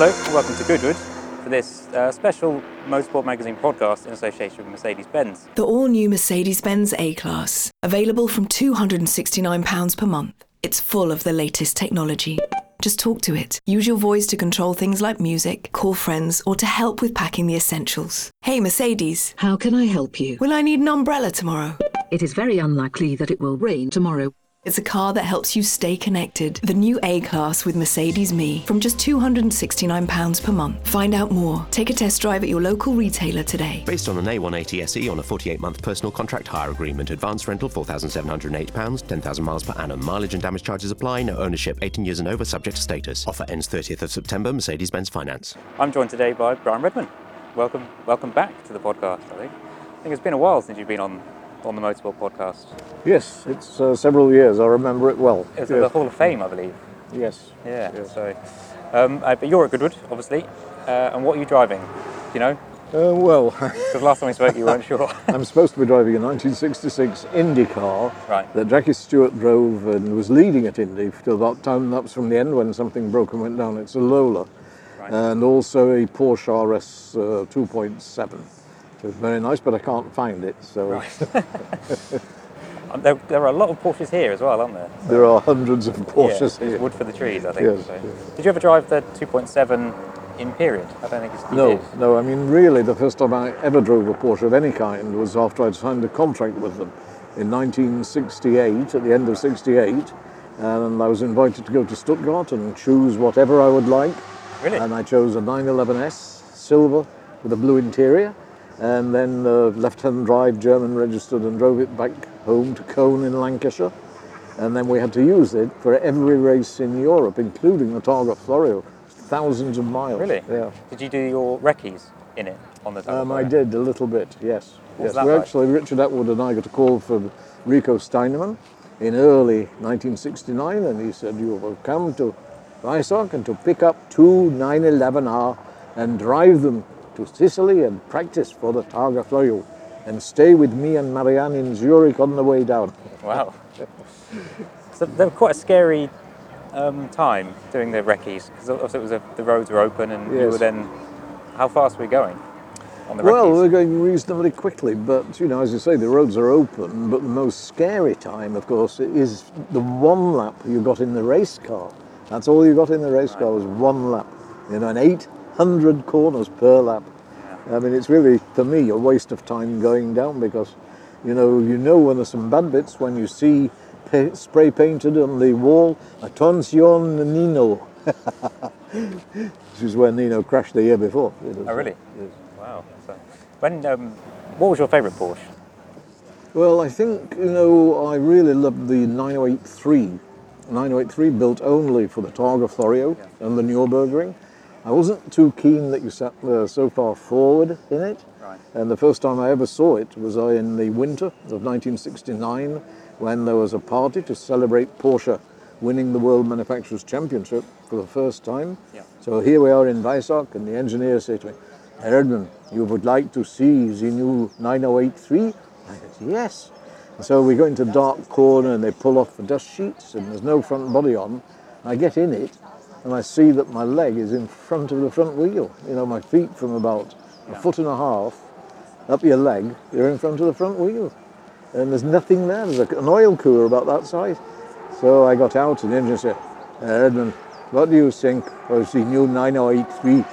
Hello, and welcome to Goodwood for this uh, special Motorsport Magazine podcast in association with Mercedes Benz. The all new Mercedes Benz A Class, available from £269 per month. It's full of the latest technology. Just talk to it. Use your voice to control things like music, call friends, or to help with packing the essentials. Hey, Mercedes, How can I help you? will I need an umbrella tomorrow? It is very unlikely that it will rain tomorrow. It's a car that helps you stay connected. The new A Class with Mercedes Me from just £269 per month. Find out more. Take a test drive at your local retailer today. Based on an A180 SE on a 48 month personal contract hire agreement. Advance rental £4,708, 10,000 miles per annum. Mileage and damage charges apply. No ownership, 18 years and over, subject to status. Offer ends 30th of September, Mercedes Benz Finance. I'm joined today by Brian Redman. Welcome, welcome back to the podcast. I think. I think it's been a while since you've been on on the Motorsport podcast. Yes, it's uh, several years. I remember it well. It's yes. the Hall of Fame, I believe. yes. Yeah. Yes. So, um, uh, but you're at Goodwood, obviously. Uh, and what are you driving? Do you know? Uh, well, Because last time we spoke, you weren't sure. I'm supposed to be driving a 1966 Indy car Right. that Jackie Stewart drove and was leading at Indy till about time laps from the end when something broke and went down. It's a Lola. Right. And also a Porsche RS uh, 2.7. So it's very nice, but I can't find it. So Um, there, there are a lot of Porsches here as well, aren't there? there are hundreds of yeah, Porsches it's here. wood for the trees, I think. Yes, so. yes. Did you ever drive the 2.7 in period? I don't think it's. No, did. no. I mean, really, the first time I ever drove a Porsche of any kind was after I'd signed a contract with them in 1968, at the end of '68, and I was invited to go to Stuttgart and choose whatever I would like. Really? And I chose a 911S silver with a blue interior, and then uh, left-hand drive, German registered, and drove it back home to Colne in Lancashire. And then we had to use it for every race in Europe, including the Targa Florio, thousands of miles. Really? Yeah. Did you do your recce's in it on the Um, I did a little bit, yes. What yes. We like? actually, Richard Attwood and I got a call from Rico Steinemann in early 1969, and he said, "You will come to Weissach and to pick up two 911R and drive them to Sicily and practice for the Targa Florio, and stay with me and Marianne in Zurich on the way down." Wow. so they were quite a scary um, time doing the recce's because obviously it was a, the roads were open and you Yes. were then. How fast were we going on the Well, we're going reasonably quickly, but you know, as you say, the roads are open. But the most scary time, of course, is the one lap you got in the race car. That's all you got in the race car was one lap. You know, and 800 corners per lap. I mean, it's really, for me, a waste of time going down because, you know, you know when there's some bad bits when you see pa- spray painted on the wall, "Attenzione Nino," which is where Nino crashed the year before. Oh, really? yes. Wow. So, when um, what was your favourite Porsche? Well, I think, you know, I really loved the 9083. 9083 built only for the Targa Florio and the Nürburgring. I wasn't too keen that you sat there so far forward in it. Right. And the first time I ever saw it was in the winter of 1969 when there was a party to celebrate Porsche winning the World Manufacturers' Championship for the first time. Yeah. So here we are in Weissach and the engineer said to me, Herr Erdmann, you would like to see the new 9083? I said, yes. And so we go into a dark corner and they pull off the dust sheets and there's no front body on. I get in it and I see that my leg is in front of the front wheel. You know, my feet from about a foot and a half up your leg, you're in front of the front wheel. And there's nothing there. There's an oil cooler about that size. So I got out and the said, "Uh, Edmund, what do you think of the new 9083?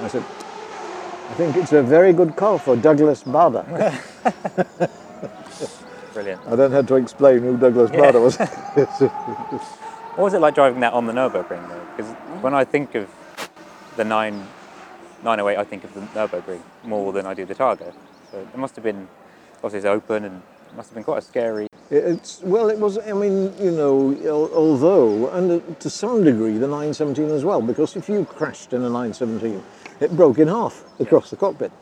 I said, I think it's a very good car for Douglas Bader. Brilliant. I then had to explain who Douglas Yeah. Bader was. What was it like driving that on the Nürburgring though? Because when I think of the 9, 908, I think of the Nürburgring more than I do the Targa. So it must have been, obviously it's open and it must have been quite a scary. It's well, it was. I mean, you know, although, and to some degree, the 917 as well, because if you crashed in a 917, it broke in half across the cockpit.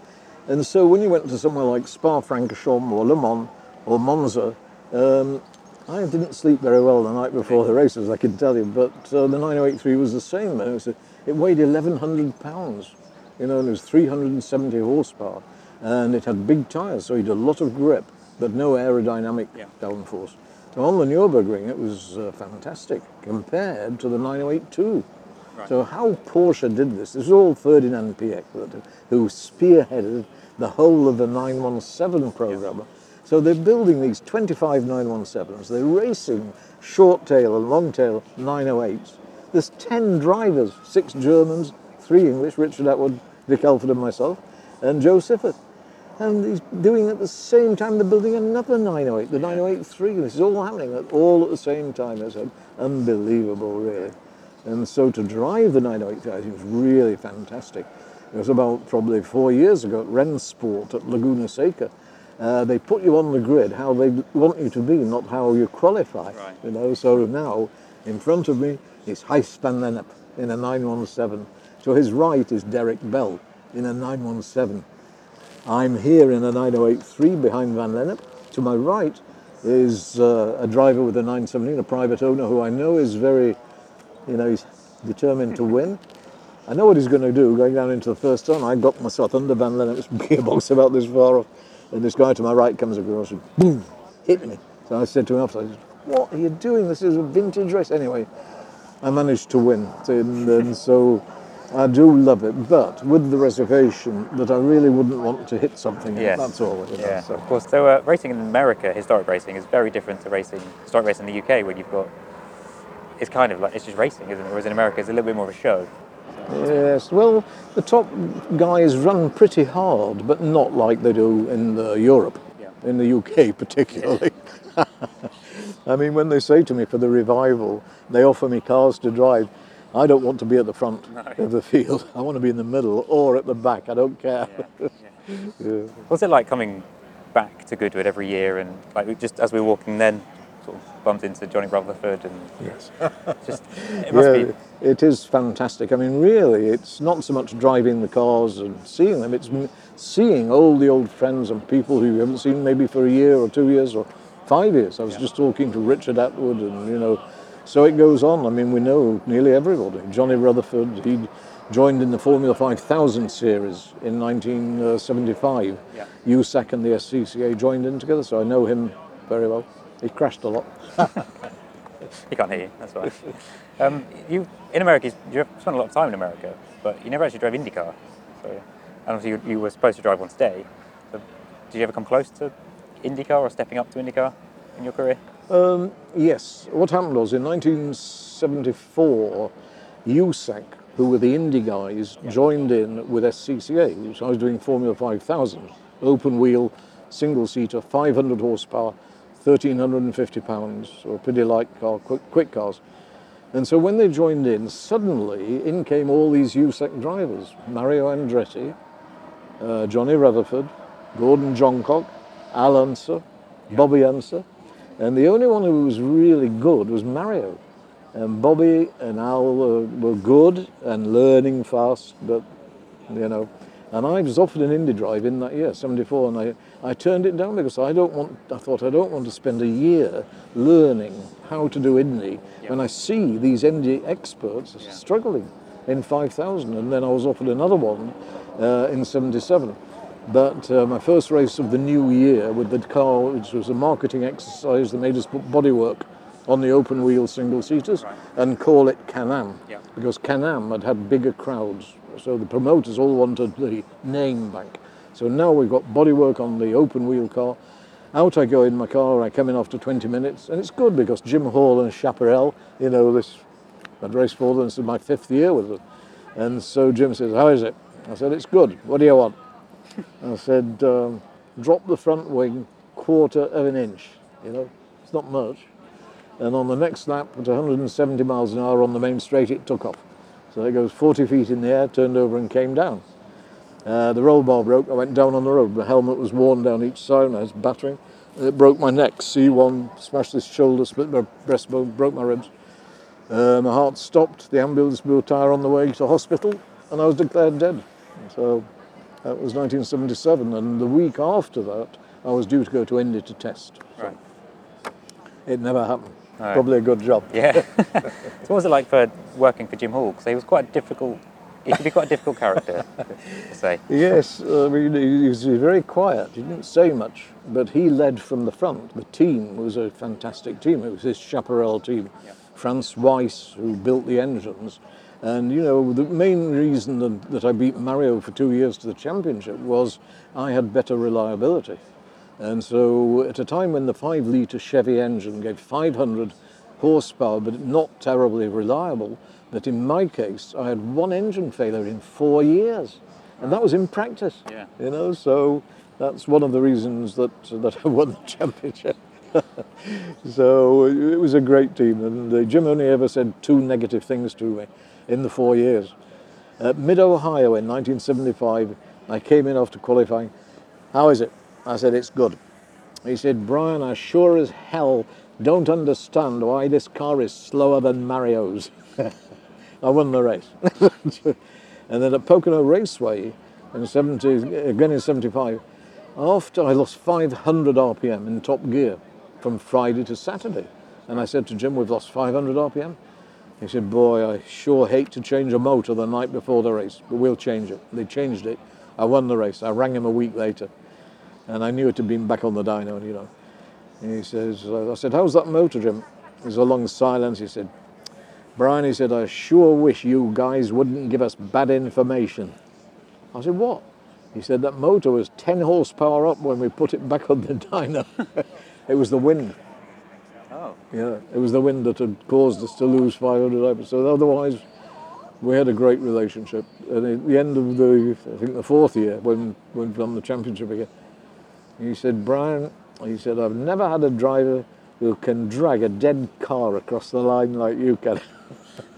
And so when you went to somewhere like Spa-Francorchamps or Le Mans or Monza, um, I didn't sleep very well the night before the races, I can tell you. But uh, the 9083 was the same. It, was it weighed 1,100 pounds, you know, and it was 370 horsepower, and it had big tyres, so it had a lot of grip, but no aerodynamic Yeah. downforce. So on the Nürburgring, it was uh, fantastic compared to the 9082. So how Porsche did this, this is all Ferdinand Piech who spearheaded the whole of the 917 program. So they're building these 25 917s, they're racing short tail and long tail 908s. There's 10 drivers, six Germans, three English, Richard Attwood, Vic Elford and myself, and Jo Siffert. And he's doing at the same time, they're building another 908, the 908-3. This is all happening at, all at the same time. It's unbelievable, really. And so to drive the 908, I think was really fantastic. It was about probably four years ago at Rennsport at Laguna Seca. Uh, they put you on the grid how they want you to be, not how you qualify. Right. You know, so now in front of me is Gijs van Lennep in a 917. To his right is Derek Bell in a 917. I'm here in a 908-3 behind Van Lennep. To my right is uh, a driver with a 917, a private owner who I know is very, you know, he's determined to win. I know what he's going to do going down into the first turn. I got myself under Van Lennep's gearbox about this far off, and this guy to my right comes across and boom, hit me. So I said to him afterwards, what are you doing? This is a vintage race. Anyway, I managed to win, and, and so I do love it, but with the reservation that I really wouldn't want to hit something. Yes. That's all. Know, Yeah, so. of course. So uh, racing in America, historic racing, is very different to racing historic racing in the UK, where you've got it's kind of like it's just racing, isn't it? Whereas in America, it's a little bit more of a show. Yes, well, the top guys run pretty hard, but not like they do in uh, Europe, Yeah. in the UK particularly. I mean, when they say to me for the revival, they offer me cars to drive. I don't want to be at the front of the field. I want to be in the middle or at the back. I don't care. Yeah. What's it like coming back to Goodwood every year and like just as we were walking then sort of bumped into Johnny Rutherford and Yes. just it must yeah, be it is fantastic. I mean, really, it's not so much driving the cars and seeing them, it's seeing all the old friends and people who you haven't seen maybe for a year or two years or five years. I was just talking to Richard Attwood, and you know, so it goes on. I mean, we know nearly everybody. Johnny Rutherford, he joined in the Formula 5000 series in 1975. Yeah. USAC and the SCCA joined in together, so I know him very well. He crashed a lot. he can't hear you. That's why. um, you in America, you spent a lot of time in America, but you never actually drove IndyCar. So, and obviously you, you were supposed to drive one today. So did you ever come close to IndyCar or stepping up to IndyCar in your career? Um, yes. What happened was in 1974, USAC, who were the Indy guys, joined in with SCCA, which I was doing Formula 5000, open wheel, single seater, 500 horsepower, 1350 pounds, so a pretty light car, quick, quick cars. And so when they joined in, suddenly in came all these USAC drivers Mario Andretti, uh, Johnny Rutherford, Gordon Johncock, Al Unser, Bobby Unser, and the only one who was really good was Mario. And Bobby and Al were, were good and learning fast, but you know. And I was offered an Indy drive in that year, 74, and I, I turned it down because I don't want, I thought I don't want to spend a year learning how to do Indy when I see these Indy experts struggling in 5,000. And then I was offered another one uh, in 77. But uh, my first race of the new year with the car, which was a marketing exercise that made us put bodywork on the open wheel single seaters and call it Can-Am Yeah. because Can-Am had had bigger crowds. So the promoters all wanted the name back. So now we've got bodywork on the open wheel car. Out I go in my car, I come in after 20 minutes, and it's good because Jim Hall and Chaparral, you know, this, I'd raced for them, this is my fifth year with them. And so Jim says, How is it? I said, It's good. What do you want? I said, um, Drop the front wing quarter of an inch. You know, it's not much. And on the next lap, at 170 miles an hour on the main straight, it took off. So it goes 40 feet in the air, turned over and came down. Uh, the roll bar broke. I went down on the road. The helmet was worn down each side, and I was battering. It broke my neck. C1 smashed this shoulder, split my breastbone, broke my ribs. Uh, my heart stopped. The ambulance blew a tyre on the way to hospital, and I was declared dead. So that was 1977, and the week after that, I was due to go to Indy to test. Right. It never happened. Probably a good job. Yeah. so what was it like for working for Jim Hall? Because he was quite a difficult. He could be quite a difficult character to say. Yes, uh, I mean, he was very quiet. He didn't say much, but he led from the front. The team was a fantastic team. It was his Chaparral team. Franz Weiss, who built the engines, And you know, the main reason that, that I beat Mario for two years to the championship was I had better reliability. And so at a time when the 5 litre Chevy engine gave 500 horsepower but not terribly reliable, that in my case I had one engine failure in four years. And that was in practice. Yeah. You know, so that's one of the reasons that that I won the championship. so it was a great team, and uh, Jim only ever said two negative things to me in the four years. At Mid Ohio in 1975, I came in after qualifying. How is it? I said it's good. He said, Brian, I sure as hell don't understand why this car is slower than Mario's. I won the race. and then at Pocono Raceway in 70, again in 75, after I lost 500 RPM in top gear from Friday to Saturday. And I said to Jim, we've lost 500 RPM. He said, boy, I sure hate to change a motor the night before the race, but we'll change it. They changed it. I won the race. I rang him a week later. And I knew it had been back on the dyno, you know. And he says, uh, I said, how's that motor, Jim? There's a long silence. He said, Brian, he said, I sure wish you guys wouldn't give us bad information. I said, what? He said, that motor was 10 horsepower up when we put it back on the dyno. it was the wind. Oh. Yeah, it was the wind that had caused us to lose 500 hours. So otherwise, we had a great relationship. And at the end of the, I think the fourth year, when when we won the championship again, he said, Brian, he said, I've never had a driver who can drag a dead car across the line like you can.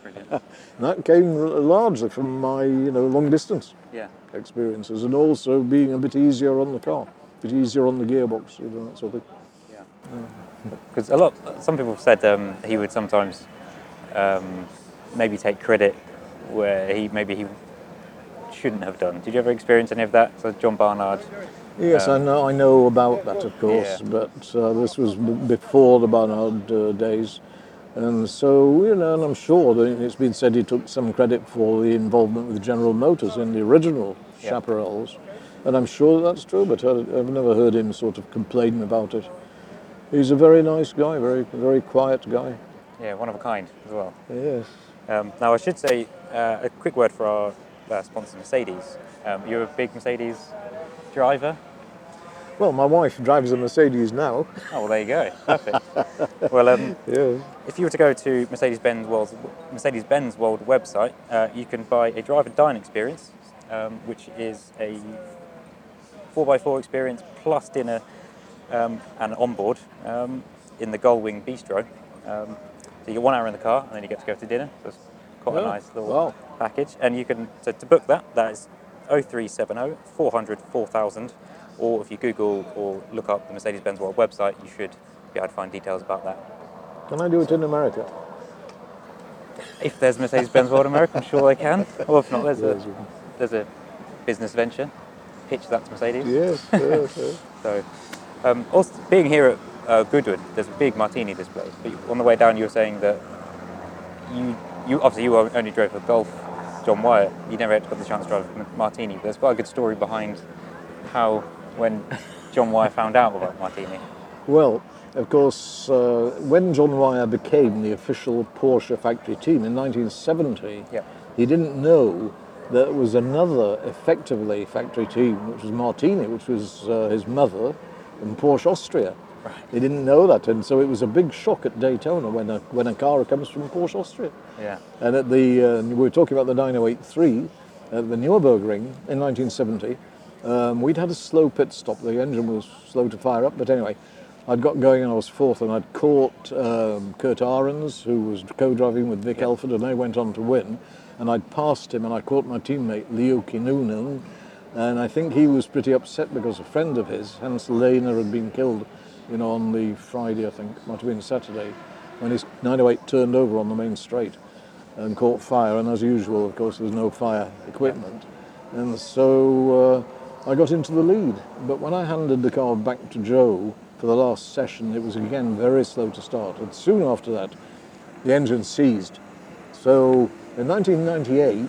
Brilliant. That came largely from my, you know, long distance Yeah. experiences and also being a bit easier on the car, a bit easier on the gearbox, you know, that sort of thing. Because a lot, some people have said um, he would sometimes um, maybe take credit where he maybe he shouldn't have done. Did you ever experience any of that? So John Barnard. Yes, I Um, know. I know about that, of course, Yeah. but uh, this was b- before the Barnard uh, days, and so you know, and I'm sure that it's been said he took some credit for the involvement with General Motors in the original Yeah. Chaparrals, and I'm sure that that's true. But I, I've never heard him sort of complain about it. He's a very nice guy, very very quiet guy. Yeah, one of a kind as well. Yes. Um, now I should say uh, a quick word for our uh, sponsor Mercedes. Um, you're a big Mercedes driver. Well, my wife drives a Mercedes now. Oh well, there you go. Perfect. well, um, Yes. if you were to go to Mercedes-Benz World, Mercedes-Benz World website, uh, you can buy a drive and dine experience, um, which is a 4x4 experience plus dinner um, and onboard um, in the Gullwing Bistro. Um, so you get one hour in the car and then you get to go to dinner. So it's quite a Oh, nice little wow. package. And you can, so to book that, that is 0370 400 4000. Or if you Google or look up the Mercedes-Benz World website, you should be able to find details about that. Can I do it in America? If there's Mercedes-Benz World America, I'm sure they can. Or if not, there's a there's a business venture. Pitch that to Mercedes. Yes. yes, yes. So, um, also being here at uh, Goodwood, there's a big martini display. But on the way down, you were saying that you you obviously you only drove a Gulf, John Wyer. You never had got the chance to drive a martini. But there's quite a good story behind how when John Wyer found out about martini. Well, of course, uh, when John Wyer became the official Porsche factory team in 1970, Yep. he didn't know that there was another effectively factory team, which was Martini, which was uh, his mother in Porsche Austria. He didn't know that, and so it was a big shock at Daytona when a, when a car comes from Porsche Austria. Yeah. And at the, uh, we were talking about the 983 at the Nürburgring in 1970. Um, we'd had a slow pit stop. The engine was slow to fire up, but anyway, I'd got going and I was fourth, and I'd caught um, Kurt Ahrens, who was co-driving with Vic Elford, and they went on to win. And I'd passed him, and I caught my teammate Leo Kinnunen, and I think he was pretty upset because a friend of his, Hans Laine, had been killed, you know, on the Friday, I think, might have been Saturday, when his 908 turned over on the main straight and caught fire. And as usual, of course, there was no fire equipment. And so uh, I got into the lead. But when I handed the car back to Joe for the last session, it was again very slow to start. And soon after that, the engine seized. So in 1998,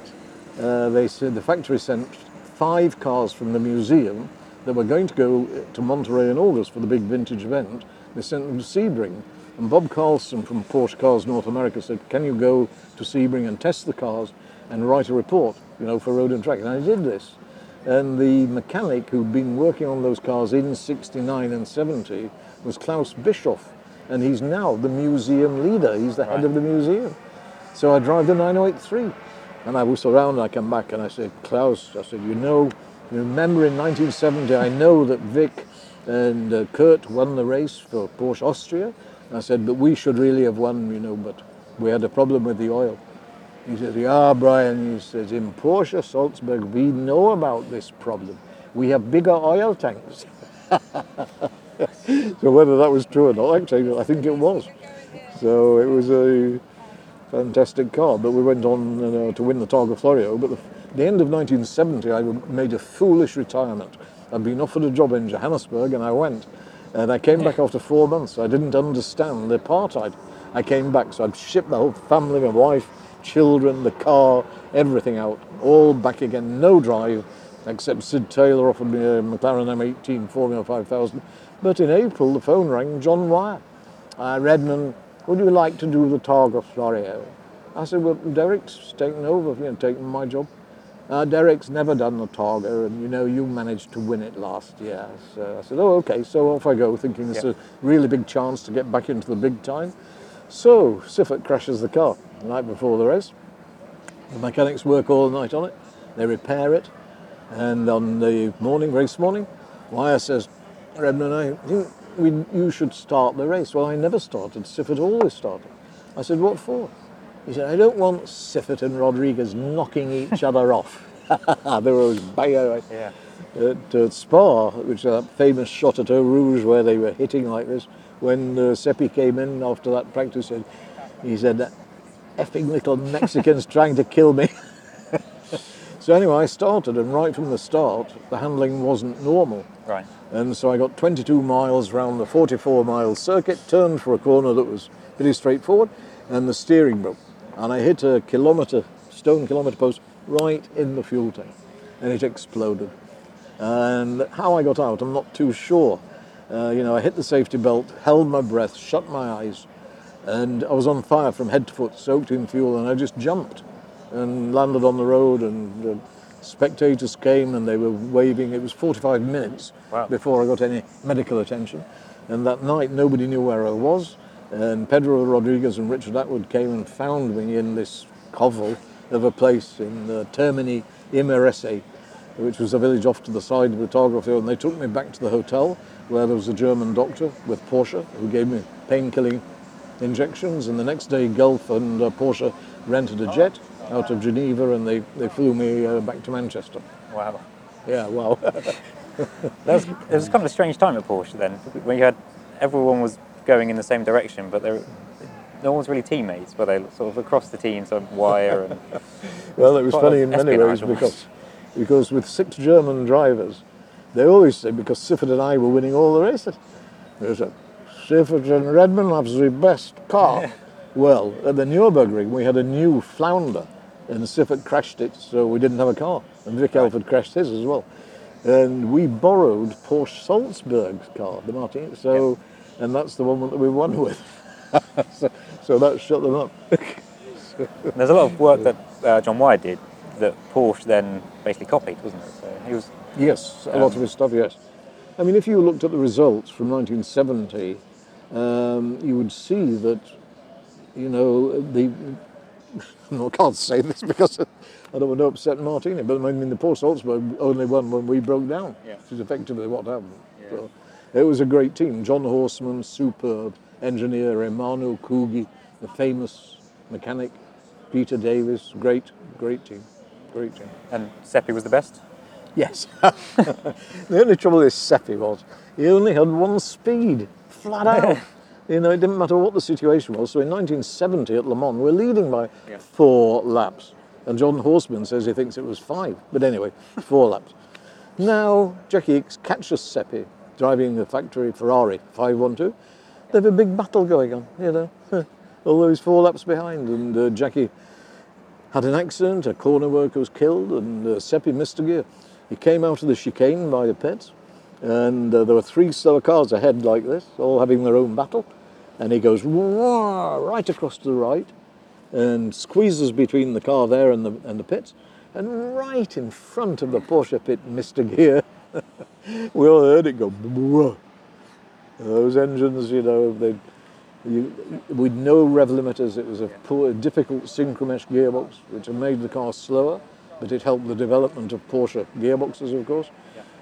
uh, they said the factory sent five cars from the museum that were going to go to Monterey in August for the big vintage event. They sent them to Sebring. And Bob Carlson from Porsche Cars North America said, "Can you go to Sebring and test the cars and write a report, you know, for Road and Track?" And I did this. And the mechanic who'd been working on those cars in 69 and 70 was Klaus Bischoff. And he's now the museum leader. He's the head Right. of the museum. So I drive the 9083. And I whistle around and I come back and I said, Klaus, I said, you know, you remember in 1970, I know that Vic and uh, Kurt won the race for Porsche Austria. I said, but we should really have won, you know, but we had a problem with the oil. He says, yeah, Brian, he says, in Porsche Salzburg, we know about this problem. We have bigger oil tanks. so whether that was true or not, actually, I think it was. So it was a fantastic car. But we went on you know, to win the Targa Florio. But the, the end of 1970, I made a foolish retirement. I'd been offered a job in Johannesburg, and I went. And I came back after four months. I didn't understand the apartheid. I came back, so I'd shipped the whole family, my wife, children, the car, everything out, all back again, no drive, except Sid Taylor offered me a McLaren M18 Formula 5000. But in April, the phone rang, John Wyer. Uh, Redman, would you like to do the Targa Florio? I said, well, Derek's taken over, you know, taken my job. Uh, Derek's never done the Targa, and you know, you managed to win it last year. So I said, oh, okay, so off I go, thinking it's Yeah. a really big chance to get back into the big time. So Siffert crashes the car the night before the race. The mechanics work all night on it, they repair it, and on the morning, race morning, Wyer says, Redman, I think we, you should start the race. Well, I never started, Siffert always started. I said, what for? He said, I don't want Siffert and Rodriguez knocking each other off. they were always banging away. Yeah. At uh, Spa, which is that famous shot at Eau Rouge where they were hitting like this, when uh, Seppi came in after that practice, and he said, "That effing little Mexicans trying to kill me. so anyway, I started, and right from the start, the handling wasn't normal. Right. And so I got 22 miles round the 44 mile circuit, turned for a corner that was pretty straightforward, and the steering broke. And I hit a kilometre, stone kilometre post right in the fuel tank, and it exploded. And how I got out, I'm not too sure. Uh, you know, I hit the safety belt, held my breath, shut my eyes, and I was on fire from head to foot, soaked in fuel, and I just jumped and landed on the road. And uh, spectators came and they were waving. It was 45 minutes Wow. before I got any medical attention. And that night, nobody knew where I was. And Pedro Rodriguez and Richard Attwood came and found me in this covel of a place in uh, Termini Imerese, which was a village off to the side of the Targa field. And they took me back to the hotel where there was a German doctor with Porsche who gave me pain-killing injections. And the next day, Gulf and uh, Porsche rented a jet out of Geneva and they, they flew me uh, back to Manchester. Wow. Yeah, wow. That was, it was kind of a strange time at Porsche then, when you had everyone was going in the same direction, but they were, no one was really teammates, but they sort of across the teams on wire and Well, it was funny in many ways because, because with six German drivers, they always say because Siffert and I were winning all the races. They said, Siffert and Redman have the best car. well, at the Nürburgring, we had a new Flounder, and Siffert crashed it, so we didn't have a car. And Vic Elford crashed his as well. And we borrowed Porsche Salzburg's car, the Martin. So, and that's the one that we won with. so, so that shut them up. there's a lot of work that uh, John Wyer did that Porsche then basically copied, wasn't it? So he was Yes, a lot of his stuff, yes. I mean, if you looked at the results from 1970, um, you would see that, you know, the. I can't say this because I don't want to upset Martini, but I mean, the Porsche Salzburg only won when we broke down, Yeah. which is effectively what happened. So it was a great team. John Horsman, superb engineer, Ermanno Cuoghi, the famous mechanic, Peter Davis, great, great team, great team. and Seppi was the best. Yes. the only trouble with Seppi was he only had one speed, flat out. you know, it didn't matter what the situation was. So in 1970 at Le Mans, we're leading by four laps. And John Horsman says he thinks it was five. But anyway, four laps. Now, Jacky Ickx catches Seppi driving the factory Ferrari 512. They have a big battle going on, you know, although he's four laps behind. And uh, Jackie had an accident, a corner worker was killed, and uh, Seppi missed. He came out of the chicane by the pits, and uh, there were three slower cars ahead like this, all having their own battle. and he goes right across to the right and squeezes between the car there and the, and the pits. And right in front of the Porsche pit a gear. we all heard it go. Those engines, you know, they, you, with no rev limiters, it was a poor, difficult synchromesh gearbox, which made the car slower, but it helped the development of Porsche gearboxes, of course.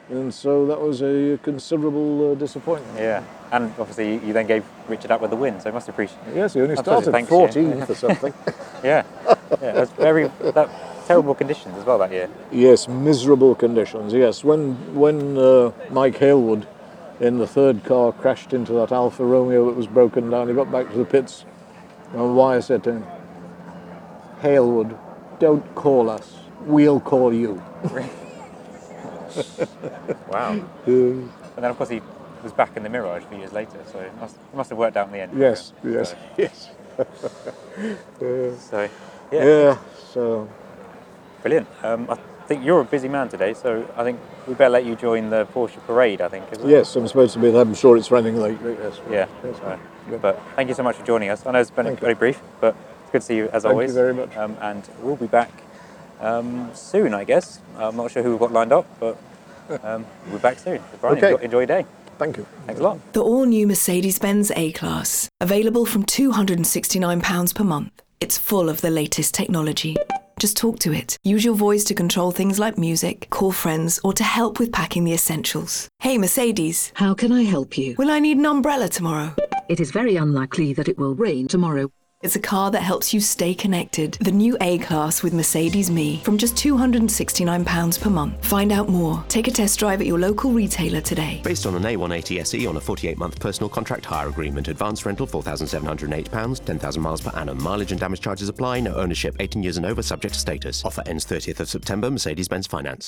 And so that was a considerable uh, disappointment. Yeah, and obviously you- you then gave Richard up with the win, so I must appreciate. Yes, he only started thanks, 14th or something. Yeah, yeah, it was very that terrible conditions as well that year. yes, miserable conditions. Yes, when when uh, Mike Hailwood in the third car crashed into that Alfa Romeo that was broken down, he got back to the pits, and Wyer said to him, "Hailwood, don't call us. We'll call you." Wow. Uh, And then of course he was back in the Mirage a few years later, so it must, it must have worked out in the end. for yes, him. yes, yes. So, so, yeah, Yeah. So brilliant. Um, I think you're a busy man today, so I think we better let you join the Porsche parade. I think. Is it? yes, I'm supposed to be. there. I'm sure it's running late. Yes. Yeah. Yes. so- Good. but thank you so much for joining us. I know it's been Thank you. very brief, but it's good to see you as always. Thank you very much. Um, and we'll be back um, soon, I guess. I'm not sure who we've got lined up, but um, we'll be back soon. So Brian, Okay. enjoy, enjoy your day. Thank you. Thanks a lot. The all new Mercedes Benz A Class, available from £269 per month. It's full of the latest technology. Just talk to it. Use your voice to control things like music, call friends, or to help with packing the essentials. Hey, Mercedes, How can I help you? will I need an umbrella tomorrow? It is very unlikely that it will rain tomorrow. It's a car that helps you stay connected. The new A Class with Mercedes Me from just £269 per month. Find out more. Take a test drive at your local retailer today. Based on an A180 SE on a 48 month personal contract hire agreement. Advance rental £4,708, 10,000 miles per annum. Mileage and damage charges apply. No ownership, 18 years and over, subject to status. Offer ends 30th of September, Mercedes Benz Finance.